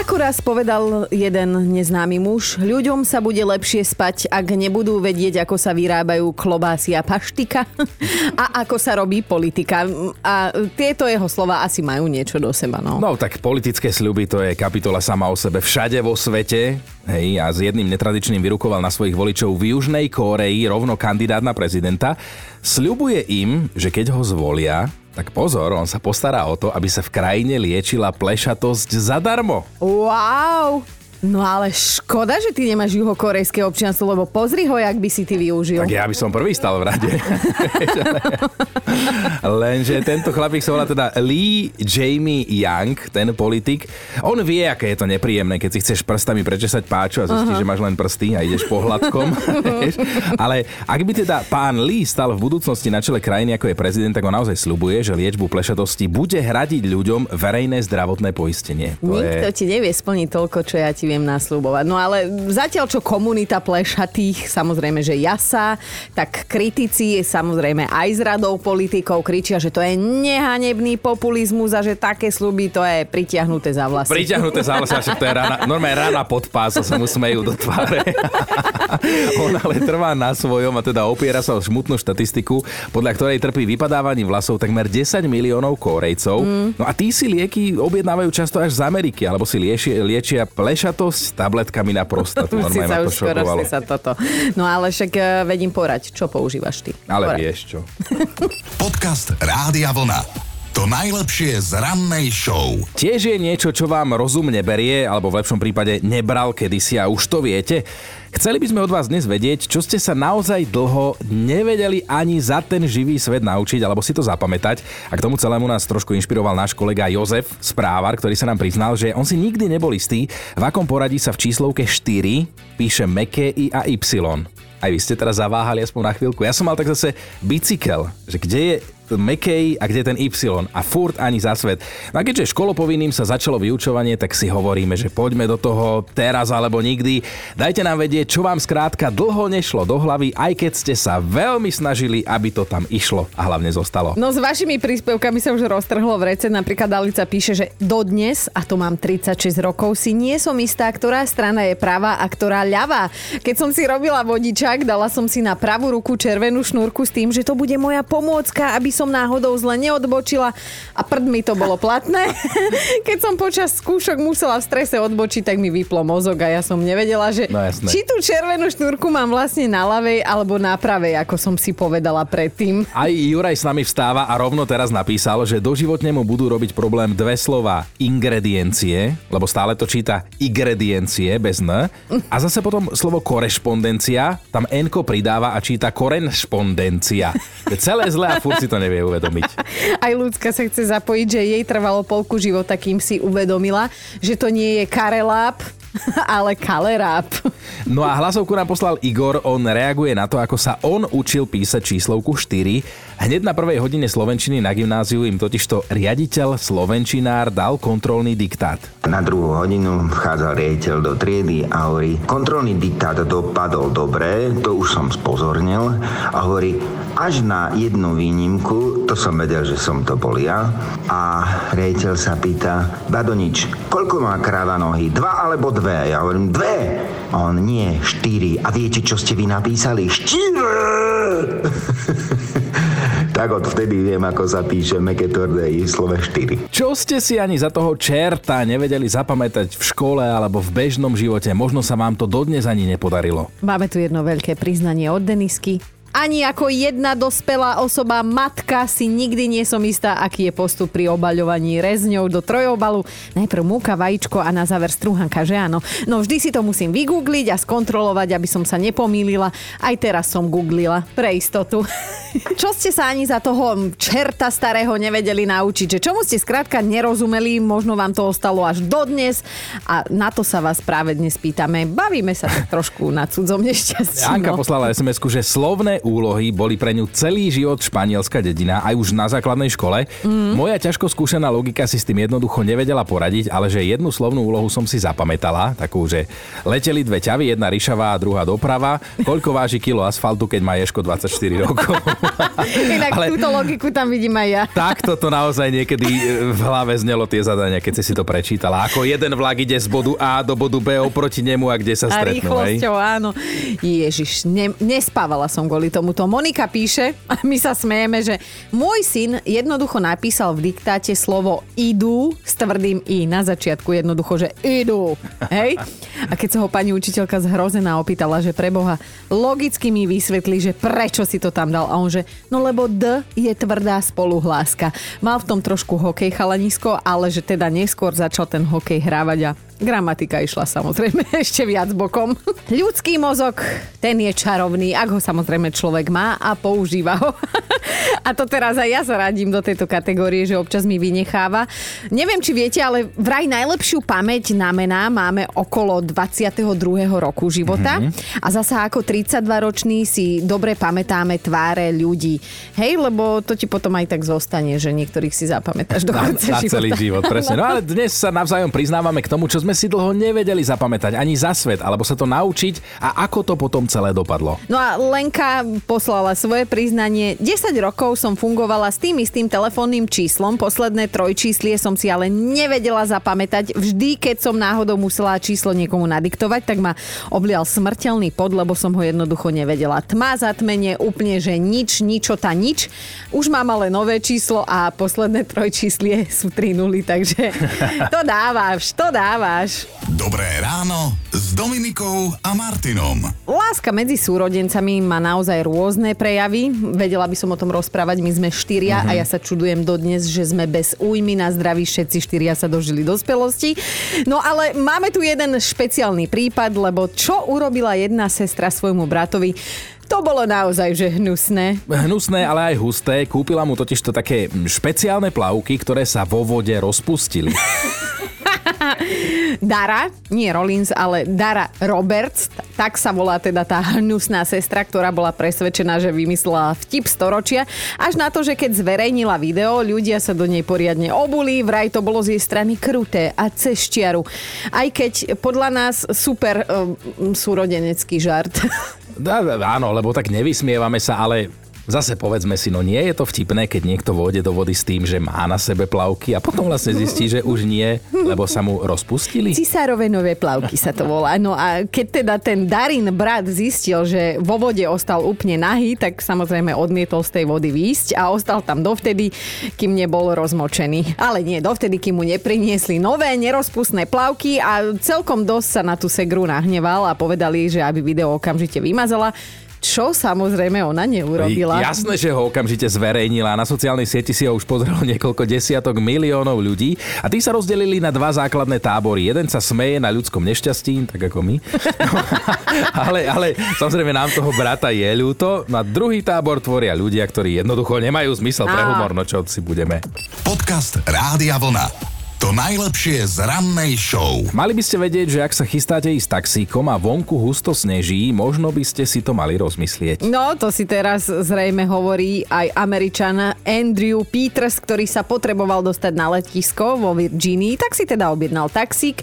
Ako raz povedal jeden neznámy muž, ľuďom sa bude lepšie spať, ak nebudú vedieť, ako sa vyrábajú klobásy a paštika a ako sa robí politika. A tieto jeho slova asi majú niečo do seba. No, No tak politické sľuby to je kapitola sama o sebe všade vo svete. Hej, a s jedným netradičným vyrukoval na svojich voličov v Južnej Kóreji rovno kandidát na prezidenta. Sľubuje im, že keď ho zvolia, tak pozor, on sa postará o to, aby sa v krajine liečila plešatosť zadarmo. Wow! No ale škoda, že ty nemáš juhokorejské občianstvo, lebo pozri ho, jak by si ty využil. Tak ja by som prvý stal v rade. Lenže tento chlapík sa volá teda Lee Jamie Young, ten politik. On vie, aké je to nepríjemné, keď si chceš prstami prečesať páču a zistíš, uh-huh. že máš len prsty a ideš pohľadkom. Ale ak by teda pán Lee stal v budúcnosti na čele krajiny, ako je prezident, tak on naozaj slubuje, že liečbu plešatosti bude hradiť ľuďom verejné zdravotné poistenie. To Nikto je... ti nevie splniť toľko, čo ja ti viem nasľubovať. No ale zatiaľ, čo komunita plešatých, samozrejme, že jasa, tak kritici, samozrejme aj z radou politikov kričia, že to je nehanebný populizmus a že také sluby to je pritiahnuté za vlasy. Pritiahnuté za vlasy, však to je rana, normálne rana pod pás a sa mu smejú do tváre. On ale trvá na svojom a teda opiera sa o šmutnú štatistiku, podľa ktorej trpí vypadávaním vlasov takmer 10 miliónov Kórejcov. Mm. No a tí si lieky objednávajú často až z Ameriky, alebo si liečia, liečia plešatosť tabletkami na prostatu. si sa už skoro si sa toto. No ale však eh, vedím porať, čo používaš ty. Ale Poraď. vieš čo. Podcast Rádia Vlna. To najlepšie z rannej show. Tiež je niečo, čo vám rozumne berie, alebo v lepšom prípade nebral kedysi a už to viete. Chceli by sme od vás dnes vedieť, čo ste sa naozaj dlho nevedeli ani za ten živý svet naučiť, alebo si to zapamätať. A k tomu celému nás trošku inšpiroval náš kolega Jozef, správar, ktorý sa nám priznal, že on si nikdy nebol istý, v akom poradí sa v číslovke 4 píše meké I a Y. Aj vy ste teraz zaváhali aspoň na chvíľku. Ja som mal tak zase bicykel, že kde je Mekej a kde ten Y a furt ani za svet. No a keďže školopovinným sa začalo vyučovanie, tak si hovoríme, že poďme do toho teraz alebo nikdy. Dajte nám vedieť, čo vám skrátka dlho nešlo do hlavy, aj keď ste sa veľmi snažili, aby to tam išlo a hlavne zostalo. No s vašimi príspevkami sa už roztrhlo v rece. Napríklad Dalica píše, že dodnes, a to mám 36 rokov, si nie som istá, ktorá strana je pravá a ktorá ľavá. Keď som si robila vodičák, dala som si na pravú ruku červenú šnúrku s tým, že to bude moja pomôcka, aby som náhodou zle neodbočila a prd mi to bolo platné. Keď som počas skúšok musela v strese odbočiť, tak mi vyplo mozog a ja som nevedela, že No jasné. či tú červenú šnúrku mám vlastne na ľavej alebo na pravej, ako som si povedala predtým. Aj Juraj s nami vstáva a rovno teraz napísal, že doživotne mu budú robiť problém dve slova ingrediencie, lebo stále to číta ingrediencie bez N. A zase potom slovo korešpondencia, tam n pridáva a číta korenšpondencia. Celé zle a furt si to nevie uvedomiť. Aj ľudská sa chce zapojiť, že jej trvalo polku života, kým si uvedomila, že to nie je kareláp, ale kaleráp. No a hlasovku nám poslal Igor, on reaguje na to, ako sa on učil písať číslovku 4. Hneď na prvej hodine slovenčiny na gymnáziu im totižto riaditeľ slovenčinár dal kontrolný diktát. Na druhú hodinu vchádzal riaditeľ do triedy a hovorí, kontrolný diktát dopadol dobre, to už som spozornil a hovorí, až na jednu výnimku, to som vedel, že som to bol ja a riaditeľ sa pýta, Badonič, koľko má kráva nohy, dva alebo dve? Ja hovorím, dve. On, nie, štyri. A viete, čo ste vy napísali? Štyri! tak odvtedy viem, ako sa píše Meketordej slove 4. Čo ste si ani za toho čerta nevedeli zapamätať v škole alebo v bežnom živote? Možno sa vám to dodnes ani nepodarilo. Máme tu jedno veľké priznanie od Denisky. Ani ako jedna dospelá osoba, matka si nikdy nie som istá, aký je postup pri obaľovaní rezňou do trojobalu. Najprv múka, vajíčko a na záver strúhanka, že áno. No vždy si to musím vygoogliť a skontrolovať, aby som sa nepomýlila. Aj teraz som googlila, pre istotu. Čo ste sa ani za toho čerta starého nevedeli naučiť? Že čomu ste skrátka nerozumeli, možno vám to ostalo až dodnes a na to sa vás práve dnes pýtame. Bavíme sa tak trošku na cudzom nešťastí. Anka no. poslala sms že slovné úlohy boli pre ňu celý život španielská dedina, aj už na základnej škole. Mm. Moja ťažko skúsená logika si s tým jednoducho nevedela poradiť, ale že jednu slovnú úlohu som si zapamätala, takú, že leteli dve ťavy, jedna ryšavá a druhá doprava. Koľko váži kilo asfaltu, keď má Ješko 24 rokov? Inak ale... túto logiku tam vidím aj ja. Takto to naozaj niekedy v hlave znelo tie zadania, keď si si to prečítala. Ako jeden vlak ide z bodu A do bodu B oproti nemu a kde sa stretnú. A rýchlosťou, hej? áno. Ježiš, ne, nespávala som kvôli tomuto. Monika píše, a my sa smejeme, že môj syn jednoducho napísal v diktáte slovo idú s tvrdým i na začiatku jednoducho, že idú. Hej? A keď sa ho pani učiteľka zhrozená opýtala, že preboha, logicky mi vysvetli, že prečo si to tam dal. A on že, no lebo D je tvrdá spoluhláska. Mal v tom trošku hokej chalanisko, ale že teda neskôr začal ten hokej hrávať a Gramatika išla samozrejme ešte viac bokom. Ľudský mozog, ten je čarovný, ak ho samozrejme človek má a používa ho. a to teraz aj ja sa radím do tejto kategórie, že občas mi vynecháva. Neviem, či viete, ale vraj najlepšiu pamäť na mená máme okolo 22. roku života. Mm-hmm. A zasa ako 32-ročný si dobre pamätáme tváre ľudí. Hej, lebo to ti potom aj tak zostane, že niektorých si zapamätáš do konca na, na života. celý život, presne. No ale dnes sa navzájom priznávame k tomu, čo sme sme si dlho nevedeli zapamätať ani za svet, alebo sa to naučiť a ako to potom celé dopadlo. No a Lenka poslala svoje priznanie. 10 rokov som fungovala s tým istým telefónnym číslom, posledné trojčíslie som si ale nevedela zapamätať. Vždy, keď som náhodou musela číslo niekomu nadiktovať, tak ma oblial smrteľný pod, lebo som ho jednoducho nevedela. Tma, zatmenie, úplne, že nič, ničota, nič. Už mám ale nové číslo a posledné trojčíslie sú 3 nuly, takže to dávaš, to dávaš máš? Dobré ráno s Dominikou a Martinom. Láska medzi súrodencami má naozaj rôzne prejavy. Vedela by som o tom rozprávať, my sme štyria uh-huh. a ja sa čudujem dodnes, že sme bez újmy na zdraví, všetci štyria sa dožili dospelosti. No ale máme tu jeden špeciálny prípad, lebo čo urobila jedna sestra svojmu bratovi, to bolo naozaj, že hnusné. Hnusné, ale aj husté. Kúpila mu totiž to také špeciálne plavky, ktoré sa vo vode rozpustili. Dara, nie Rollins, ale Dara Roberts, tak sa volá teda tá hnusná sestra, ktorá bola presvedčená, že vymyslela vtip storočia, až na to, že keď zverejnila video, ľudia sa do nej poriadne obuli, vraj to bolo z jej strany kruté a cez čiaru. Aj keď podľa nás super um, súrodenecký žart. Áno, lebo tak nevysmievame sa, ale Zase povedzme si, no nie je to vtipné, keď niekto vôjde do vody s tým, že má na sebe plavky a potom vlastne zistí, že už nie, lebo sa mu rozpustili. Cisárove nové plavky sa to volá. No a keď teda ten Darin brat zistil, že vo vode ostal úplne nahý, tak samozrejme odmietol z tej vody výjsť a ostal tam dovtedy, kým nebol rozmočený. Ale nie, dovtedy, kým mu nepriniesli nové nerozpustné plavky a celkom dosť sa na tú segru nahneval a povedali, že aby video okamžite vymazala čo samozrejme ona neurobila. Jasné, že ho okamžite zverejnila. Na sociálnej sieti si ho už pozrelo niekoľko desiatok miliónov ľudí a tí sa rozdelili na dva základné tábory. Jeden sa smeje na ľudskom nešťastí, tak ako my. No, ale, ale samozrejme nám toho brata je ľúto. No a druhý tábor tvoria ľudia, ktorí jednoducho nemajú zmysel pre humor, no čo si budeme. Podcast Rádia Vlna. To najlepšie z rannej show. Mali by ste vedieť, že ak sa chystáte ísť taxíkom a vonku husto sneží, možno by ste si to mali rozmyslieť. No, to si teraz zrejme hovorí aj Američan Andrew Peters, ktorý sa potreboval dostať na letisko vo Virginii, tak si teda objednal taxík.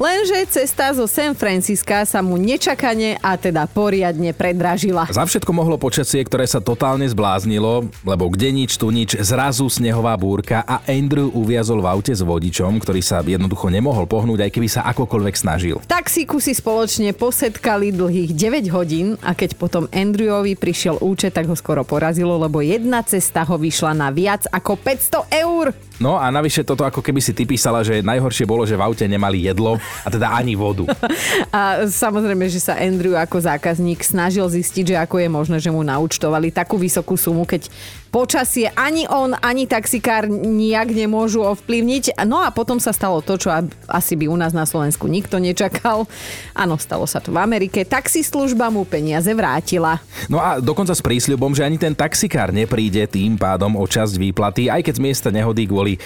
Lenže cesta zo San Francisca sa mu nečakane a teda poriadne predražila. Za všetko mohlo počasie, ktoré sa totálne zbláznilo, lebo kde nič, tu nič, zrazu snehová búrka a Andrew uviazol v aute s vodičom vodičom, ktorý sa jednoducho nemohol pohnúť, aj keby sa akokoľvek snažil. V taxíku si spoločne posetkali dlhých 9 hodín a keď potom Andrewovi prišiel účet, tak ho skoro porazilo, lebo jedna cesta ho vyšla na viac ako 500 eur. No a navyše toto ako keby si ty písala, že najhoršie bolo, že v aute nemali jedlo a teda ani vodu. a samozrejme, že sa Andrew ako zákazník snažil zistiť, že ako je možné, že mu naučtovali takú vysokú sumu, keď počasie ani on, ani taxikár nijak nemôžu ovplyvniť. No a potom sa stalo to, čo asi by u nás na Slovensku nikto nečakal. Áno, stalo sa to v Amerike. Taxislužba mu peniaze vrátila. No a dokonca s prísľubom, že ani ten taxikár nepríde tým pádom o časť výplaty, aj keď z miesta nehody kvôli e,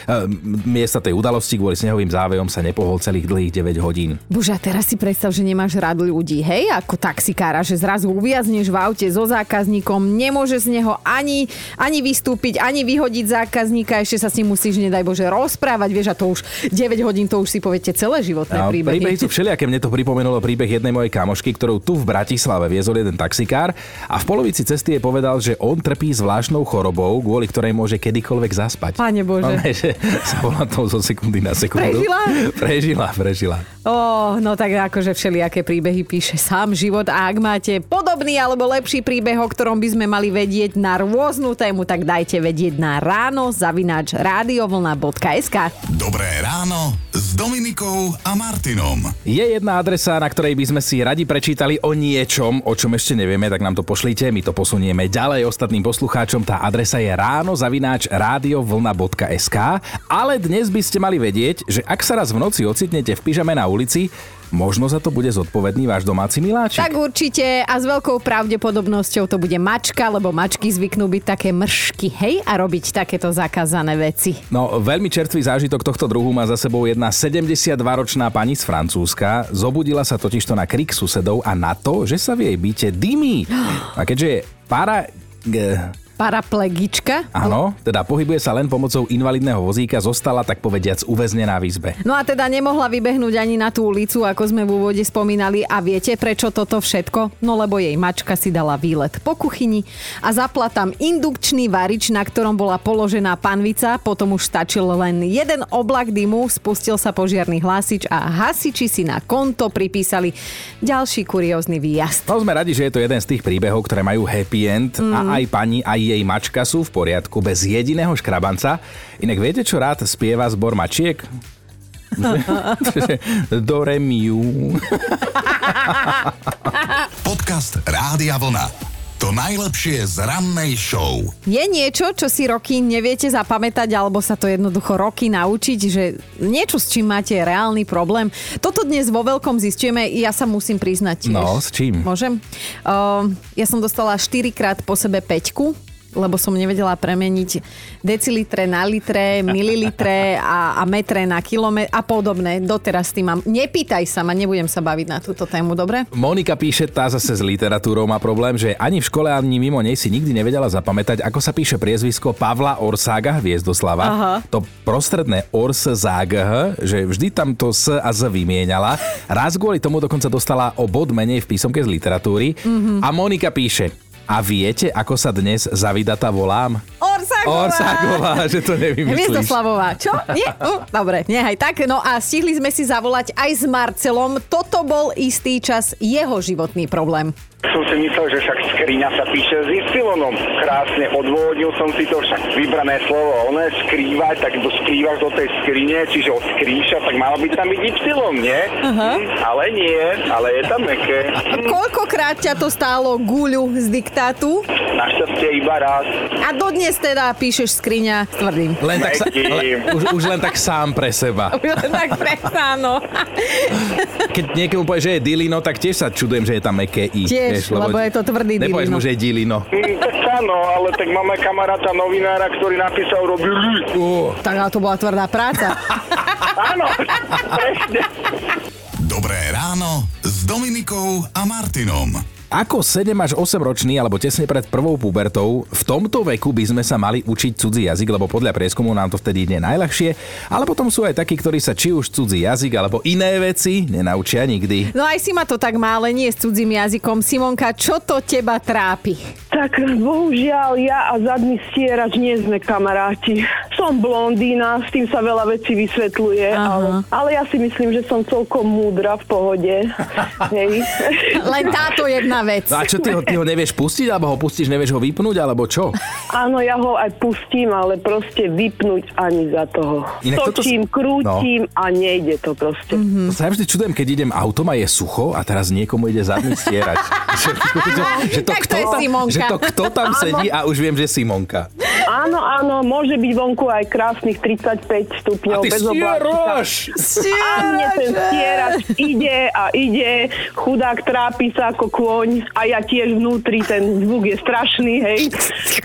miesta tej udalosti kvôli snehovým závejom sa nepohol celých dlhých 9 hodín. Bože, a teraz si predstav, že nemáš rád ľudí, hej, ako taxikára, že zrazu uviazneš v aute so zákazníkom, nemôže z neho ani, ani vystúpiť, ani vyhodiť zákazníka, ešte sa s ním musíš, nedaj Bože, rozprávať, vieš, a to už 9 hodín, to už si poviete celé životné No, príbehy. príbehy sú všelijaké. Mne to pripomenulo príbeh jednej mojej kamošky, ktorou tu v Bratislave viezol jeden taxikár a v polovici cesty jej povedal, že on trpí zvláštnou chorobou, kvôli ktorej môže kedykoľvek zaspať. Pane Bože. Ne, že sa volá to zo sekundy na sekundu. Prežila? Prežila, prežila. Ó, no tak akože všelijaké príbehy píše sám život a ak máte podobný alebo lepší príbeh, o ktorom by sme mali vedieť na rôznu tému, tak dajte vedieť na ráno zavináč radiovlna.sk Dobré ráno s Dominikou a Martinom. Je jedna adresa, na ktorej by sme si radi prečítali o niečom, o čom ešte nevieme, tak nám to pošlite, my to posunieme ďalej ostatným poslucháčom. Tá adresa je ráno zavináč radiovlna.sk, ale dnes by ste mali vedieť, že ak sa raz v noci ocitnete v pyžame na ulici, možno za to bude zodpovedný váš domáci miláčik. Tak určite a s veľkou pravdepodobnosťou to bude mačka, lebo mačky zvyknú byť také mršky, hej, a robiť takéto zakázané veci. No, veľmi čerstvý zážitok tohto druhu má za sebou jedna 72-ročná pani z Francúzska. Zobudila sa totižto na krik susedov a na to, že sa v jej byte dymí. A keďže je para... G- Paraplegička. Áno, teda pohybuje sa len pomocou invalidného vozíka, zostala tak povediac uväznená v izbe. No a teda nemohla vybehnúť ani na tú ulicu, ako sme v úvode spomínali. A viete, prečo toto všetko? No lebo jej mačka si dala výlet po kuchyni a zapla tam indukčný varič, na ktorom bola položená panvica. Potom už stačil len jeden oblak dymu, spustil sa požiarný hlásič a hasiči si na konto pripísali ďalší kuriózny výjazd. No sme radi, že je to jeden z tých príbehov, ktoré majú happy end mm. a aj pani, aj jej mačka sú v poriadku bez jediného škrabanca. Inak viete, čo rád spieva zbor mačiek? Do remiu. Podcast Rádia Vlna. To najlepšie z rannej show. Je niečo, čo si roky neviete zapamätať, alebo sa to jednoducho roky naučiť, že niečo, s čím máte reálny problém. Toto dnes vo veľkom zistujeme, ja sa musím priznať tiež. No, s čím? Môžem? Uh, ja som dostala 4 krát po sebe peťku lebo som nevedela premeniť decilitre na litre, mililitre a, a metre na kilometr a podobné. Doteraz tým mám. Nepýtaj sa ma, nebudem sa baviť na túto tému, dobre? Monika píše, tá zase s literatúrou má problém, že ani v škole, ani mimo nej si nikdy nevedela zapamätať, ako sa píše priezvisko Pavla Orsága Hviezdoslava. Aha. To prostredné Ors Zágh, že vždy tam to S a Z vymienala. Raz kvôli tomu dokonca dostala o bod menej v písomke z literatúry. Mm-hmm. A Monika píše, a viete, ako sa dnes zavidata volám? Orságová! Orságová, že to nevymyslíš. Hviezdoslavová. Čo? Nie? Uh, dobre, nehaj tak. No a stihli sme si zavolať aj s Marcelom. Toto bol istý čas jeho životný problém. Som si myslel, že však skriňa sa píše s Y. Krásne odôvodnil som si to však vybrané slovo. Ono je skrývať, tak to skrývaš do tej skrine, čiže od skrýša, tak malo by tam byť Y, nie? Uh-huh. Ale nie, ale je tam meké. Hm, Koľkokrát ťa to stálo guľu z diktátu? Našťastie iba raz. A dodnes teda píšeš skriňa tvrdým. Len tak sa, le, už, už len tak sám pre seba. tak prestáno. Keď niekomu povie, že je Dilino, tak tiež sa čudujem, že je tam meké I. Tiež, lebo je to tvrdý Nepovieš Dilino. mu, že je Dilino. Áno, ale tak máme kamaráta novinára, ktorý napísal robili. Uh, Tak ale to bola tvrdá práca. Áno, presne. Dobré ráno s Dominikou a Martinom. Ako 7 až 8 ročný alebo tesne pred prvou pubertou, v tomto veku by sme sa mali učiť cudzí jazyk, lebo podľa prieskumu nám to vtedy ide najľahšie, ale potom sú aj takí, ktorí sa či už cudzí jazyk alebo iné veci nenaučia nikdy. No aj si ma to tak má, ale nie s cudzím jazykom. Simonka, čo to teba trápi? Tak bohužiaľ ja a zadný stierač nie sme kamaráti. Som blondína, s tým sa veľa vecí vysvetľuje, ale, ale ja si myslím, že som celkom múdra v pohode. Hej. Len táto jedna vec. No a čo ty ho, ty ho nevieš pustiť, alebo ho pustíš, nevieš ho vypnúť, alebo čo? Áno, ja ho aj pustím, ale proste vypnúť ani za toho. Inak toto Točím, krútim a nejde to proste. To sa ja vždy čudujem, keď idem autom a je sucho a teraz niekomu ide zadný stierať. že, že, že, to tak to je Simonka. že to kto tam sedí a už viem, že Simonka. Áno, áno, môže byť vonku aj krásnych 35 stupňov. A ty bez obláčika. stieraš! A mne ten stierač ide a ide, chudák trápi sa ako kôň a ja tiež vnútri, ten zvuk je strašný, hej.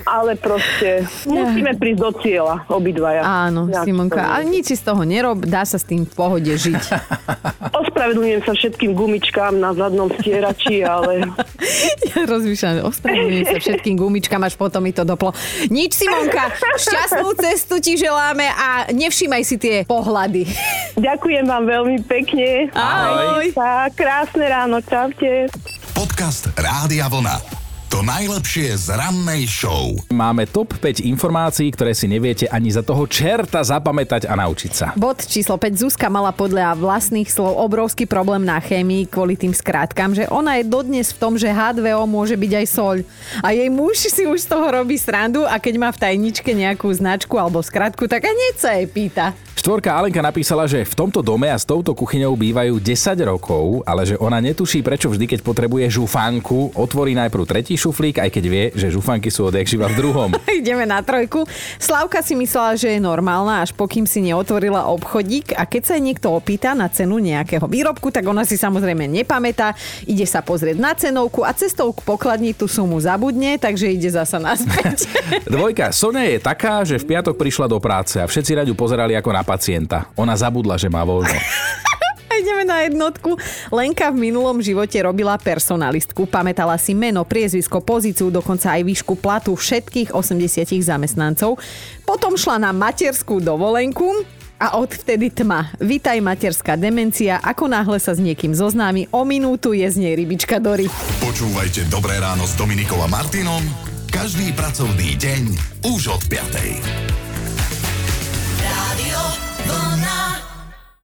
Ale proste musíme prísť do cieľa, obidvaja. Áno, Ja Simonka, ale nič si z toho nerob, dá sa s tým v pohode žiť. Ospravedlňujem sa všetkým gumičkám na zadnom stierači, ale Ja rozmýšľam, ospravedlňujem sa všetkým gumičkám, až potom mi to doplo. Nič, Simonka, šťastnú cestu ti želáme a nevšímaj si tie pohľady. ďakujem vám veľmi pekne. Ahoj. Tak, krásne ráno, čaute. Podcast Rádia Vlna. To najlepšie z rannej show. Máme top 5 informácií, ktoré si neviete ani za toho čerta zapamätať a naučiť sa. Bod číslo 5. Zuzka mala podľa vlastných slov obrovský problém na chémii kvôli tým skrátkam, že ona je dodnes v tom, že H2O môže byť aj soľ. A jej muž si už z toho robí srandu a keď má v tajničke nejakú značku alebo skratku, tak aj hneď sa jej pýta. Štvorka Alenka napísala, že v tomto dome a s touto kuchyňou bývajú 10 rokov, ale že ona netuší, prečo vždy, keď potrebuje žufánku, otvorí najprv tretí šuflík, aj keď vie, že žufánky sú odjak živa v druhom. Ideme na trojku. Slavka si myslela, že je normálna, až pokým si neotvorila obchodík a keď sa jej niekto opýta na cenu nejakého výrobku, tak ona si samozrejme nepamätá, ide sa pozrieť na cenovku a cestou k pokladni tú sumu zabudne, takže ide zasa naspäť. Dvojka. Sonia je taká, že v piatok prišla do práce a všetci raďu pozerali ako na pacienta. Ona zabudla, že má voľno. Ideme na jednotku. Lenka v minulom živote robila personalistku. Pamätala si meno, priezvisko, pozíciu, dokonca aj výšku platu všetkých 80 zamestnancov. Potom šla na materskú dovolenku a odvtedy tma. Vítaj materská demencia. Ako náhle sa s niekým zoznámi, o minútu je z nej rybička Dory. Počúvajte Dobré ráno s Dominikom a Martinom každý pracovný deň už od 5.